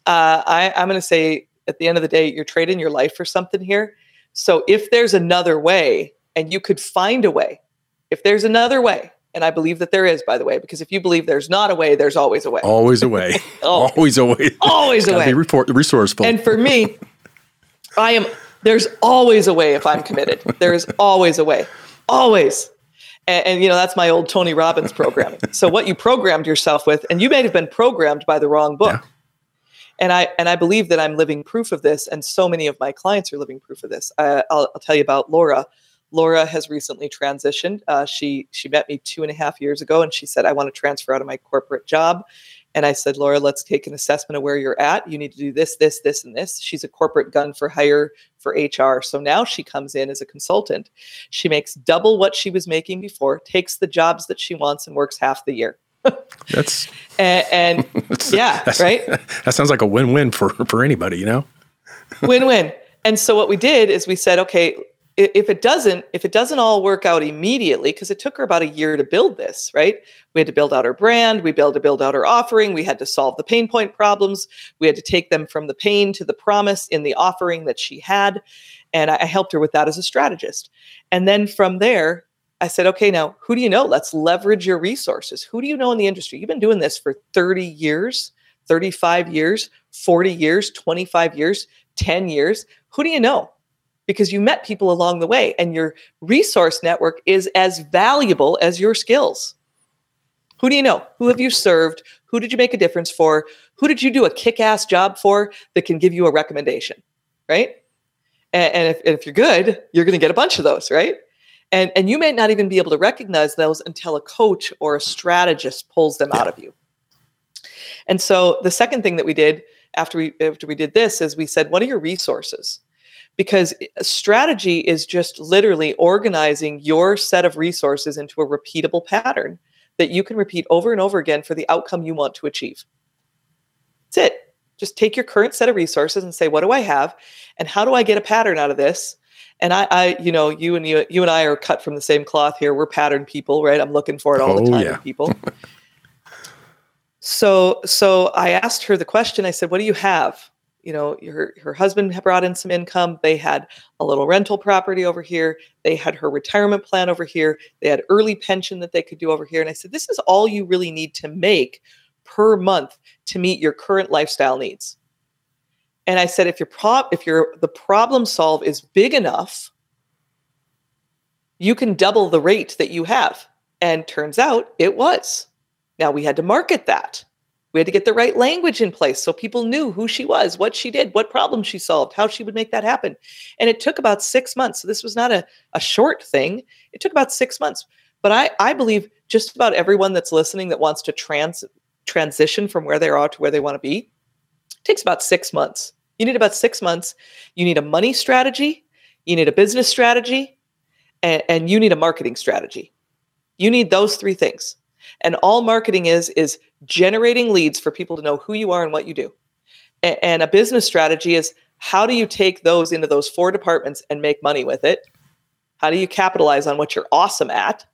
S3: uh, I, i'm going to say at the end of the day you're trading your life for something here so if there's another way and you could find a way if there's another way, and I believe that there is, by the way, because if you believe there's not a way, there's always a way.
S1: Always a way.
S3: Always.
S1: always a way.
S3: Always a way.
S1: Be report, resourceful.
S3: And for me, I am there's always a way if I'm committed. There is always a way. Always. And, and, you know, that's my old Tony Robbins programming. So what you programmed yourself with, and you may have been programmed by the wrong book.
S1: Yeah.
S3: And I and I believe that I'm living proof of this, and so many of my clients are living proof of this. Uh, I'll, I'll tell you about Laura. Laura has recently transitioned. Uh, she she met me two and a half years ago, and she said, "I want to transfer out of my corporate job." And I said, Laura, let's take an assessment of where you're at. You need to do this, this, this, and this. She's a corporate gun for hire for HR. So now she comes in as a consultant. She makes double what she was making before, takes the jobs that she wants, and works half the year.
S1: that's,
S3: And, and
S1: that's
S3: yeah,
S1: that's-
S3: right?
S1: That sounds like a win-win for for anybody, you know.
S3: win-win. And so what we did is we said, okay, if it doesn't, if it doesn't all work out immediately, because it took her about a year to build this, right? We had to build out her brand, we build to build out her offering, we had to solve the pain point problems, we had to take them from the pain to the promise in the offering that she had. And I helped her with that as a strategist. And then from there, I said, okay, now who do you know? Let's leverage your resources. Who do you know in the industry? You've been doing this for 30 years, 35 years, 40 years, 25 years, 10 years. Who do you know? Because you met people along the way, and your resource network is as valuable as your skills. Who do you know? Who have you served? Who did you make a difference for? Who did you do a kick ass job for that can give you a recommendation? Right? And, and if, if you're good, you're going to get a bunch of those, right? And, and you may not even be able to recognize those until a coach or a strategist pulls them out of you. And so the second thing that we did after we after we did this is we said, what are your resources? Because a strategy is just literally organizing your set of resources into a repeatable pattern that you can repeat over and over again for the outcome you want to achieve. That's it. Just take your current set of resources and say, what do I have? And how do I get a pattern out of this? And I, I, you know, you and you, you and I are cut from the same cloth here. We're pattern people, right? I'm looking for it all the
S1: Oh,
S3: time
S1: yeah.
S3: people. so, so I asked her the question. I said, "What do you have?" You know, her her husband had brought in some income. They had a little rental property over here. They had her retirement plan over here. They had early pension that they could do over here. And I said, "This is all you really need to make per month to meet your current lifestyle needs." And I said, if your prob if your the problem solve is big enough, you can double the rate that you have. And turns out it was. Now we had to market that. We had to get the right language in place so people knew who she was, what she did, what problem she solved, how she would make that happen. And it took about six months. So this was not a, a short thing. It took about six months. But I, I believe just about everyone that's listening that wants to trans transition from where they are to where they want to be it takes about six months. You need about six months. You need a money strategy, you need a business strategy, and, and you need a marketing strategy. You need those three things. And all marketing is is generating leads for people to know who you are and what you do. And a business strategy is how do you take those into those four departments and make money with it? How do you capitalize on what you're awesome at?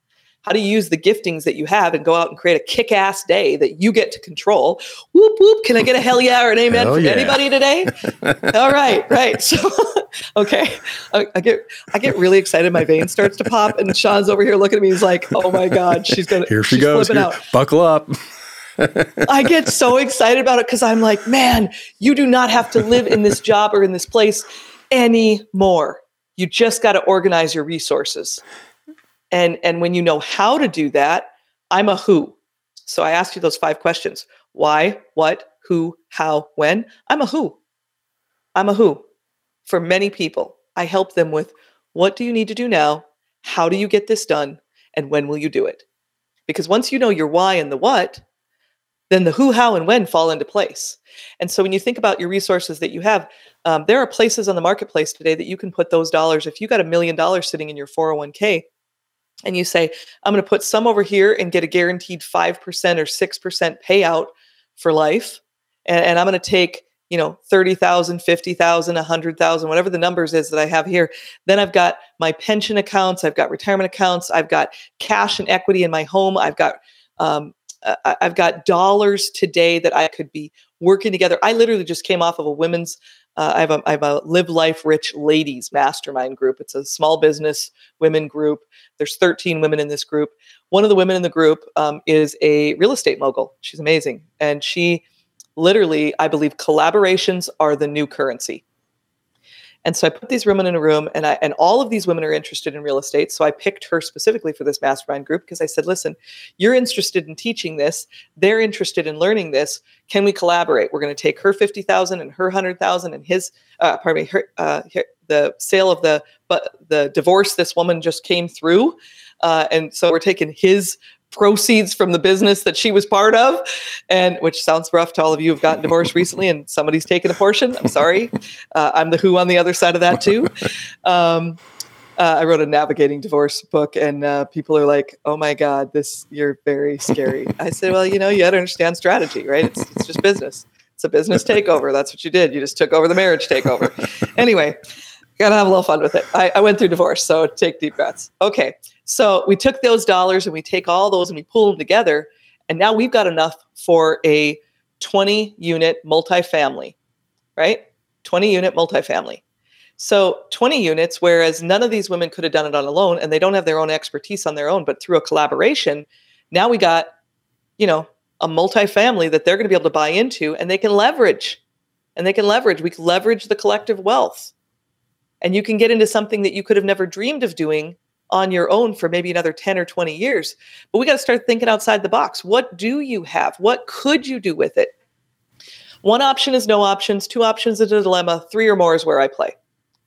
S3: How you use the giftings that you have and go out and create a kick ass day that you get to control? Whoop, whoop. Can I get a hell yeah or an amen
S1: Hell
S3: from
S1: yeah.
S3: anybody today? All right, right. So, okay. I, I get I get really excited. My vein starts to pop, and Sean's over here looking at me. He's like, "Oh my god, she's gonna
S1: Here she goes. Here-
S3: out."
S1: buckle up.
S3: I get so excited about it because I'm like, man, you do not have to live in this job or in this place anymore. You just got to organize your resources. And and when you know how to do that, I'm a who. So I asked you those five questions. Why, what, who, how, when? I'm a who. I'm a who. For many people, I help them with what do you need to do now? How do you get this done? And when will you do it? Because once you know your why and the what, then the who, how, and when fall into place. And so when you think about your resources that you have, um, there are places on the marketplace today that you can put those dollars. If you got a million dollars sitting in your 401k and you say, I'm going to put some over here and get a guaranteed 5% or 6% payout for life, and, and I'm going to take you know 30,000, 50,000, 100,000, whatever the numbers is that I have here. Then I've got my pension accounts, I've got retirement accounts, I've got cash and equity in my home, I've got um, I've got dollars today that I could be working together. I literally just came off of a women's uh, I, have a, I have a Live Life Rich Ladies Mastermind group. It's a small business women group. There's 13 women in this group. One of the women in the group um, is a real estate mogul. She's amazing. And she literally, I believe collaborations are the new currency. And so I put these women in a room, and I and all of these women are interested in real estate. So I picked her specifically for this mastermind group because I said, "Listen, you're interested in teaching this. They're interested in learning this. Can we collaborate? We're going to take her fifty thousand and her hundred thousand and his, uh, pardon me, her, uh, her, the sale of the but the divorce this woman just came through, uh, and so we're taking his proceeds from the business that she was part of and which sounds rough to all of you who've gotten divorced recently and somebody's taken a portion i'm sorry. Uh, i'm the who on the other side of that too. Um, uh, i wrote a navigating divorce book and uh, people are like oh my god this you're very scary. I said well you know you got to understand strategy right? It's, it's just business. It's a business takeover. That's what you did. You just took over the marriage takeover. Anyway gotta have a little fun with it I, I went through divorce so take deep breaths okay so we took those dollars and we take all those and we pull them together. And now we've got enough for a 20 unit multifamily, right? 20 unit multifamily. So 20 units, whereas none of these women could have done it on alone and they don't have their own expertise on their own, but through a collaboration, now we got, you know, a multifamily that they're going to be able to buy into and they can leverage. And they can leverage. We can leverage the collective wealth. And you can get into something that you could have never dreamed of doing on your own for maybe another 10 or 20 years. But we got to start thinking outside the box. What do you have? What could you do with it? One option is no options, two options is a dilemma, three or more is where I play.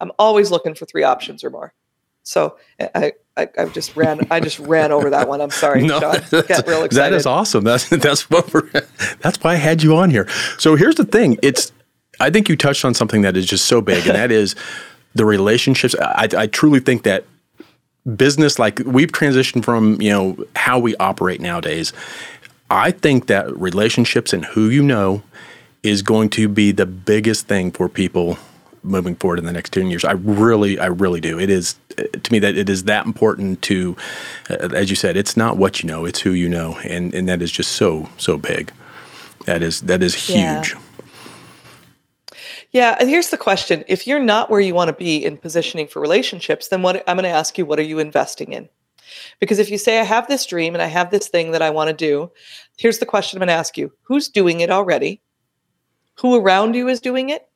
S3: I'm always looking for three options or more. So I, I, I just ran I just ran over that one. I'm sorry, no, Sean. Get real excited.
S1: That is awesome. That's that's what we're, that's why I had you on here. So here's the thing. It's I think you touched on something that is just so big, and that is the relationships. I, I truly think that business like we've transitioned from you know how we operate nowadays i think that relationships and who you know is going to be the biggest thing for people moving forward in the next 10 years i really i really do it is to me that it is that important to uh, as you said it's not what you know it's who you know and and that is just so so big that is that is huge yeah.
S3: Yeah, and here's the question. If you're not where you want to be in positioning for relationships, then what I'm going to ask you, what are you investing in? Because if you say I have this dream and I have this thing that I want to do, here's the question I'm going to ask you. Who's doing it already? Who around you is doing it?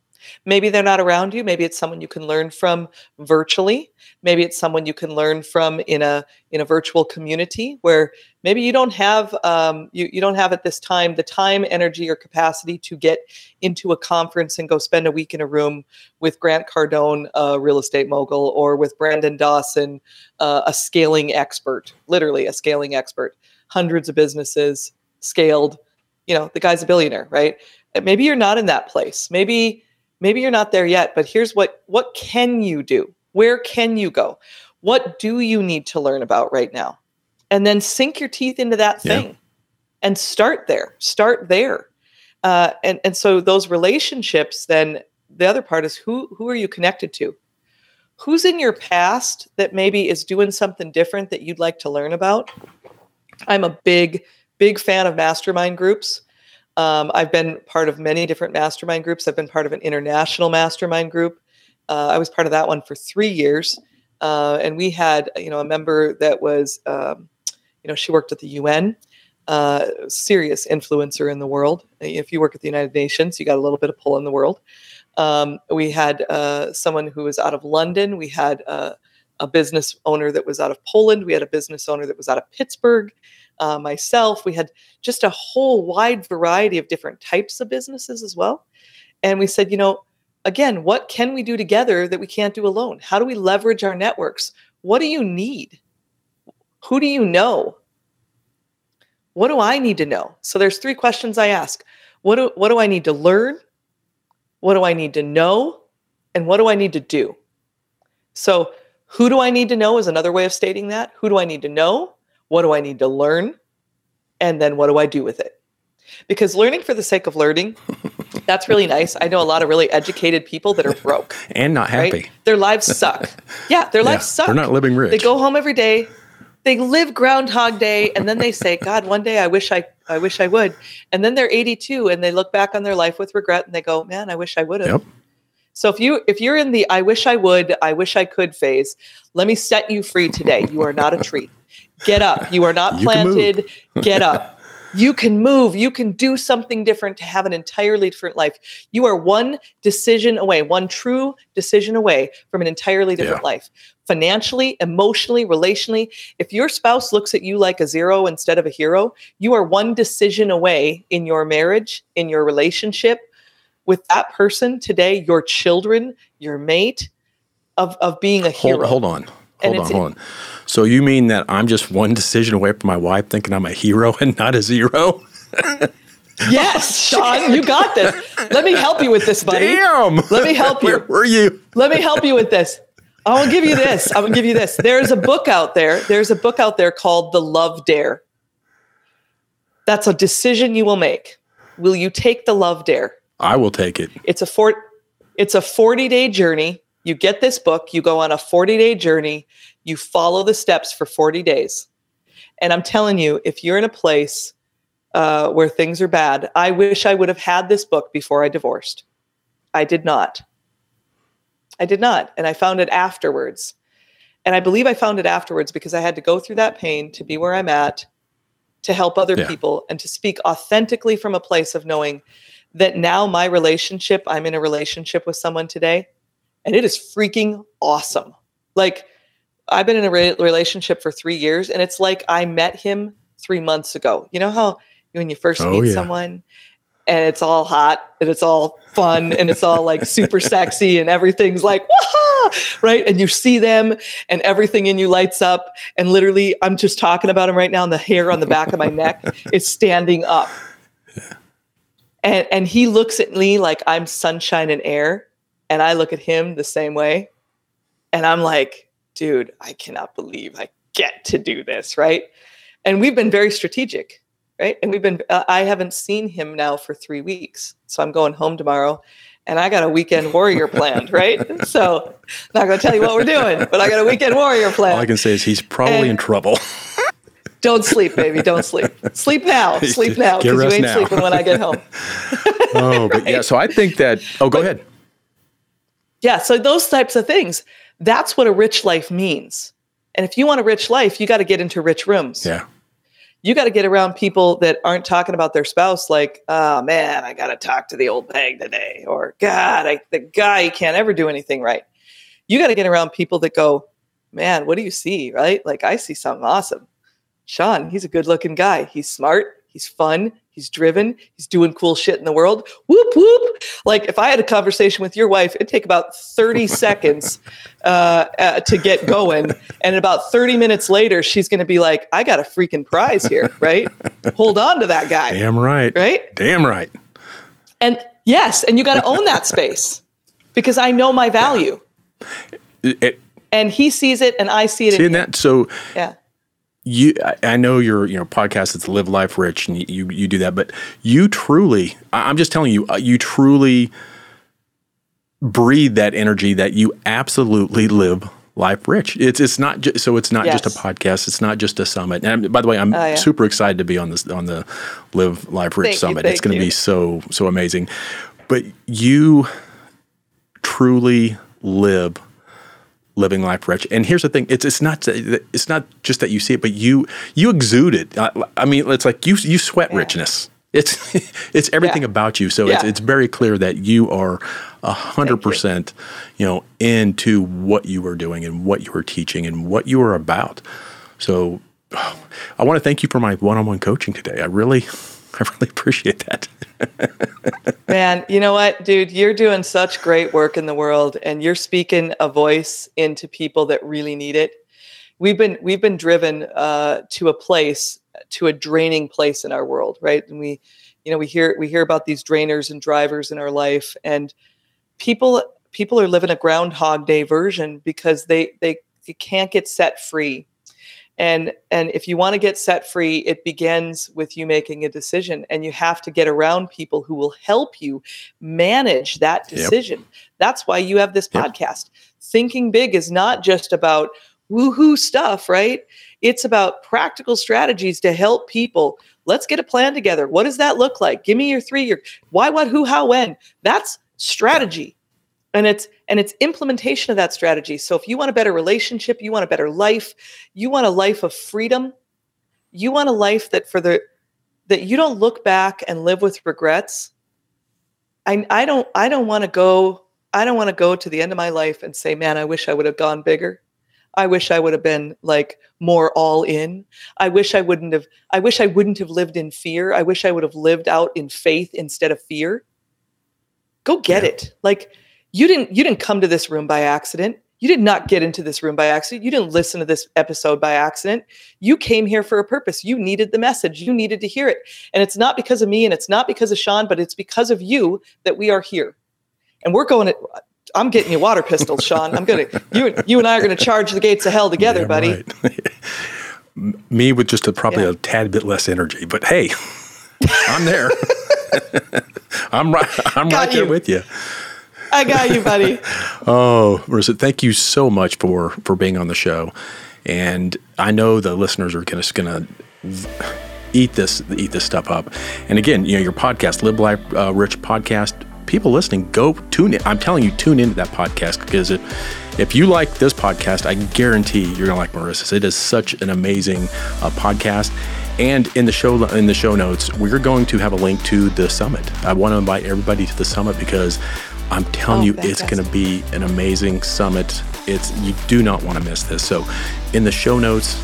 S3: Maybe they're not around you. Maybe it's someone you can learn from virtually. Maybe it's someone you can learn from in a in a virtual community where maybe you don't have um, you you don't have at this time the time, energy, or capacity to get into a conference and go spend a week in a room with Grant Cardone, a real estate mogul, or with Brandon Dawson, uh, a scaling expert, literally a scaling expert, hundreds of businesses scaled. You know, the guy's a billionaire, right? Maybe you're not in that place. Maybe maybe you're not there yet but here's what what can you do? Where can you go? What do you need to learn about right now? And then sink your teeth into that thing yeah. and start there start there. Uh, and and so those relationships then the other part is who who are you connected to? Who's in your past that maybe is doing something different that you'd like to learn about? I'm a big big fan of mastermind groups um, I've been part of many different mastermind groups. I've been part of an international mastermind group. Uh, I was part of that one for three years, uh, and we had you know a member that was um, you know she worked at the UN, uh, serious influencer in the world. If you work at the United Nations, you got a little bit of pull in the world. Um, we had uh, someone who was out of London. We had uh, a business owner that was out of Poland. We had a business owner that was out of Pittsburgh uh, myself. We had just a whole wide variety of different types of businesses as well. And we said, you know, again, what can we do together that we can't do alone? How do we leverage our networks? What do you need? Who do you know? What do I need to know? So there's three questions I ask. What do, what do I need to learn? What do I need to know? And what do I need to do? So who do I need to know is another way of stating that. Who do I need to know? What do I need to learn? And then what do I do with it? Because learning for the sake of learning, that's really nice. I know a lot of really educated people that are broke
S1: and not happy.
S3: Right? Their lives suck. Yeah, their lives suck.
S1: They're not living rich.
S3: They go home every day. They live Groundhog Day, and then they say, "God, one day I wish I, I wish I would." And then they're 82, and they look back on their life with regret, and they go, "Man, I wish I would have." Yep. So if you if you're in the I wish I would, I wish I could phase, let me set you free today. You are not a tree. Get up. You are not planted. Get up. You can move. You can do something different to have an entirely different life. You are one decision away, one true decision away from an entirely different yeah. life. Financially, emotionally, relationally. If your spouse looks at you like a zero instead of a hero, you are one decision away in your marriage, in your relationship with that person today, your children, your mate, of, of being a hero.
S1: Hold, hold on. Hold on, hold on. So you mean that I'm just one decision away from my wife thinking I'm a hero and not a zero?
S3: yes, Sean, you got this. Let me help you with this, buddy.
S1: Damn.
S3: Let me help you.
S1: Where were you?
S3: Let me help you with this. I will give you this. I will give you this. There's a book out there. There's a book out there called The Love Dare. That's a decision you will make. Will you take the love dare?
S1: I will take it.
S3: It's a four, it's a 40 day journey. You get this book, you go on a 40 day journey, you follow the steps for 40 days. And I'm telling you, if you're in a place uh, where things are bad, I wish I would have had this book before I divorced. I did not. I did not. And I found it afterwards. And I believe I found it afterwards because I had to go through that pain to be where I'm at, to help other yeah. people, and to speak authentically from a place of knowing that now my relationship, I'm in a relationship with someone today, and it is freaking awesome. Like, I've been in a re- relationship for three years, and it's like I met him three months ago. You know how when you first oh, meet yeah. someone and it's all hot and it's all fun and it's all like super sexy and everything's like right and you see them and everything in you lights up and literally i'm just talking about him right now and the hair on the back of my neck is standing up yeah. and and he looks at me like i'm sunshine and air and i look at him the same way and i'm like dude i cannot believe i get to do this right and we've been very strategic right? And we've been, uh, I haven't seen him now for three weeks. So I'm going home tomorrow and I got a weekend warrior planned, right? So I'm not going to tell you what we're doing, but I got a weekend warrior plan.
S1: All I can say is he's probably and in trouble.
S3: don't sleep, baby. Don't sleep. Sleep now. Sleep now because you ain't now. sleeping when I get home.
S1: oh, but right? yeah. So I think that. Oh, go but, ahead.
S3: Yeah. So those types of things. That's what a rich life means. And if you want a rich life, you got to get into rich rooms.
S1: Yeah
S3: you got to get around people that aren't talking about their spouse like, oh man, I got to talk to the old bag today, or God, I, the guy can't ever do anything right. You got to get around people that go, man, what do you see? Right? Like, I see something awesome. Sean, he's a good looking guy. He's smart. He's fun. He's driven. He's doing cool shit in the world. Whoop whoop. Like if I had a conversation with your wife, it'd take about thirty seconds uh, uh, to get going, and about thirty minutes later, she's going to be like, "I got a freaking prize here, right? Hold on to that guy."
S1: Damn right.
S3: Right.
S1: Damn right.
S3: And yes, and you got to own that space because I know my value. It, and he sees it, and I see it.
S1: Seeing that, so
S3: yeah
S1: you I know your you know podcast it's live life rich and you you do that but you truly I'm just telling you uh, you truly breathe that energy that you absolutely live life rich. It's it's not just so it's not yes. just a podcast it's not just a summit. And by the way I'm oh, yeah. super excited to be on this on the live life rich thank summit. you, it's going to be so so amazing. But you truly live living life rich. And here's the thing: it's it's not it's not just that you see it, but you you exude it. I, I mean, it's like you you sweat yeah. richness. It's it's everything yeah. about you. So yeah. it's it's very clear that you are a hundred percent, you know, into what you are doing and what you are teaching and what you are about. So I want to thank you for my one-on-one coaching today. I really I really appreciate that.
S3: Man, you know what, dude? You're doing such great work in the world and you're speaking a voice into people that really need it. We've been we've been driven uh, to a place, to a draining place in our world, right? And we, you know, we hear we hear about these drainers and drivers in our life, and people people are living a Groundhog Day version because they they, they can't get set free and and if you want to get set free it begins with you making a decision and you have to get around people who will help you manage that decision. Yep. that's why you have this yep. podcast. Thinking big is not just about woohoo stuff right? It's about practical strategies to help people. Let's get a plan together. What does that look like? Give me your three year why what who how when? That's strategy and it's and it's implementation of that strategy. So if you want a better relationship you want a better life you want a life of freedom you want a life that for the that you don't look back and live with regrets i i don't i don't want to go i don't want to go to the end of my life and say man i wish i would have gone bigger. I wish i would have been like more all in. I wish i wouldn't have i wish i wouldn't have lived in fear. I wish i would have lived out in faith instead of fear. Go get yeah. it. Like you didn't you didn't come to this room by accident. You did not get into this room by accident. You didn't listen to this episode by accident. You came here for a purpose. You needed the message. You needed to hear it. And it's not because of me and it's not because of sean but it's because of you that we are here. And we're going to i'm getting you water pistols sean. I'm gonna you, you and i are gonna charge the gates of hell together yeah, buddy. right.
S1: me with just a probably yeah. a tad bit less energy but hey i'm there. I'm right i'm Got right you. there with you
S3: I got you, buddy.
S1: oh, Marissa, thank you so much for for being on the show. And I know the listeners are going to eat this eat this stuff up. And again, you know, your podcast, Live Life uh, Rich podcast, people listening, go tune in. I'm telling you, tune into that podcast because if you like this podcast, I guarantee you're gonna like Marissa's. It is such an amazing uh, podcast. And in the show in the show notes, we're going to have a link to the summit. I want to invite everybody to the summit because I'm telling oh, you, fantastic. it's going to be an amazing summit. It's you do not want to miss this. So, in the show notes,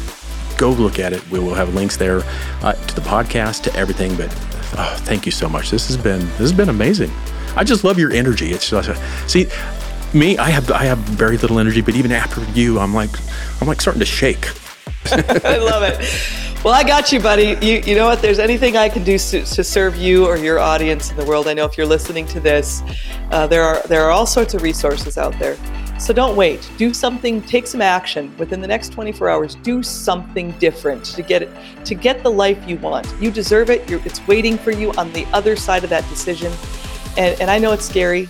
S1: go look at it. We will have links there uh, to the podcast, to everything. But oh, thank you so much. This has been this has been amazing. I just love your energy. It's just see me. I have I have very little energy, but even after you, I'm like I'm like starting to shake.
S3: I love it. Well, I got you, buddy. You, you know what? There's anything I can do to, to serve you or your audience in the world. I know if you're listening to this, uh, there are there are all sorts of resources out there. So don't wait. Do something. Take some action within the next 24 hours. Do something different to get it to get the life you want. You deserve it. You're, it's waiting for you on the other side of that decision. And, and I know it's scary,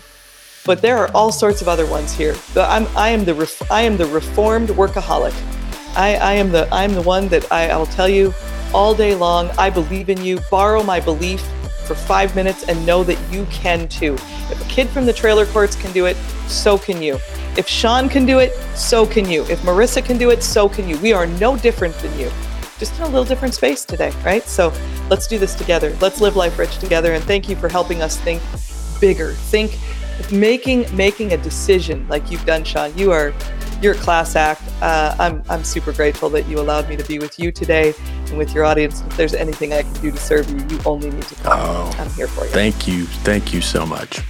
S3: but there are all sorts of other ones here. I'm I am the I am the reformed workaholic. I, I am the I'm the one that I, I will tell you all day long. I believe in you. Borrow my belief for five minutes and know that you can too. If a kid from the trailer courts can do it, so can you. If Sean can do it, so can you. If Marissa can do it, so can you. We are no different than you, just in a little different space today, right? So let's do this together. Let's live life rich together. And thank you for helping us think bigger. Think making making a decision like you've done, Sean. You are you're a class act. Uh, I'm, I'm super grateful that you allowed me to be with you today and with your audience. If there's anything I can do to serve you, you only need to call. Oh, I'm here for you.
S1: Thank you. Thank you so much.